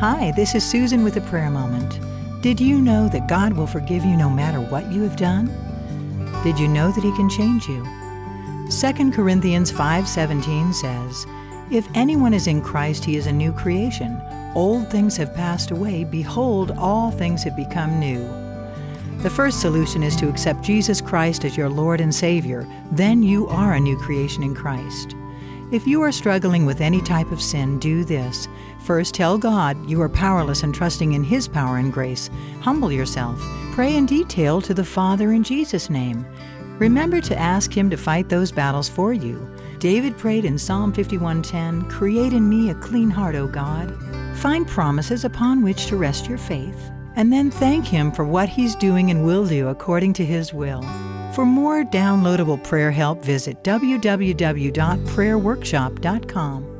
Hi, this is Susan with a prayer moment. Did you know that God will forgive you no matter what you have done? Did you know that he can change you? 2 Corinthians 5:17 says, "If anyone is in Christ, he is a new creation. Old things have passed away; behold, all things have become new." The first solution is to accept Jesus Christ as your Lord and Savior. Then you are a new creation in Christ. If you are struggling with any type of sin, do this. First, tell God you are powerless and trusting in His power and grace. Humble yourself. Pray in detail to the Father in Jesus' name. Remember to ask Him to fight those battles for you. David prayed in Psalm 51:10, "Create in me a clean heart, O God." Find promises upon which to rest your faith, and then thank Him for what He's doing and will do according to His will. For more downloadable prayer help, visit www.prayerworkshop.com.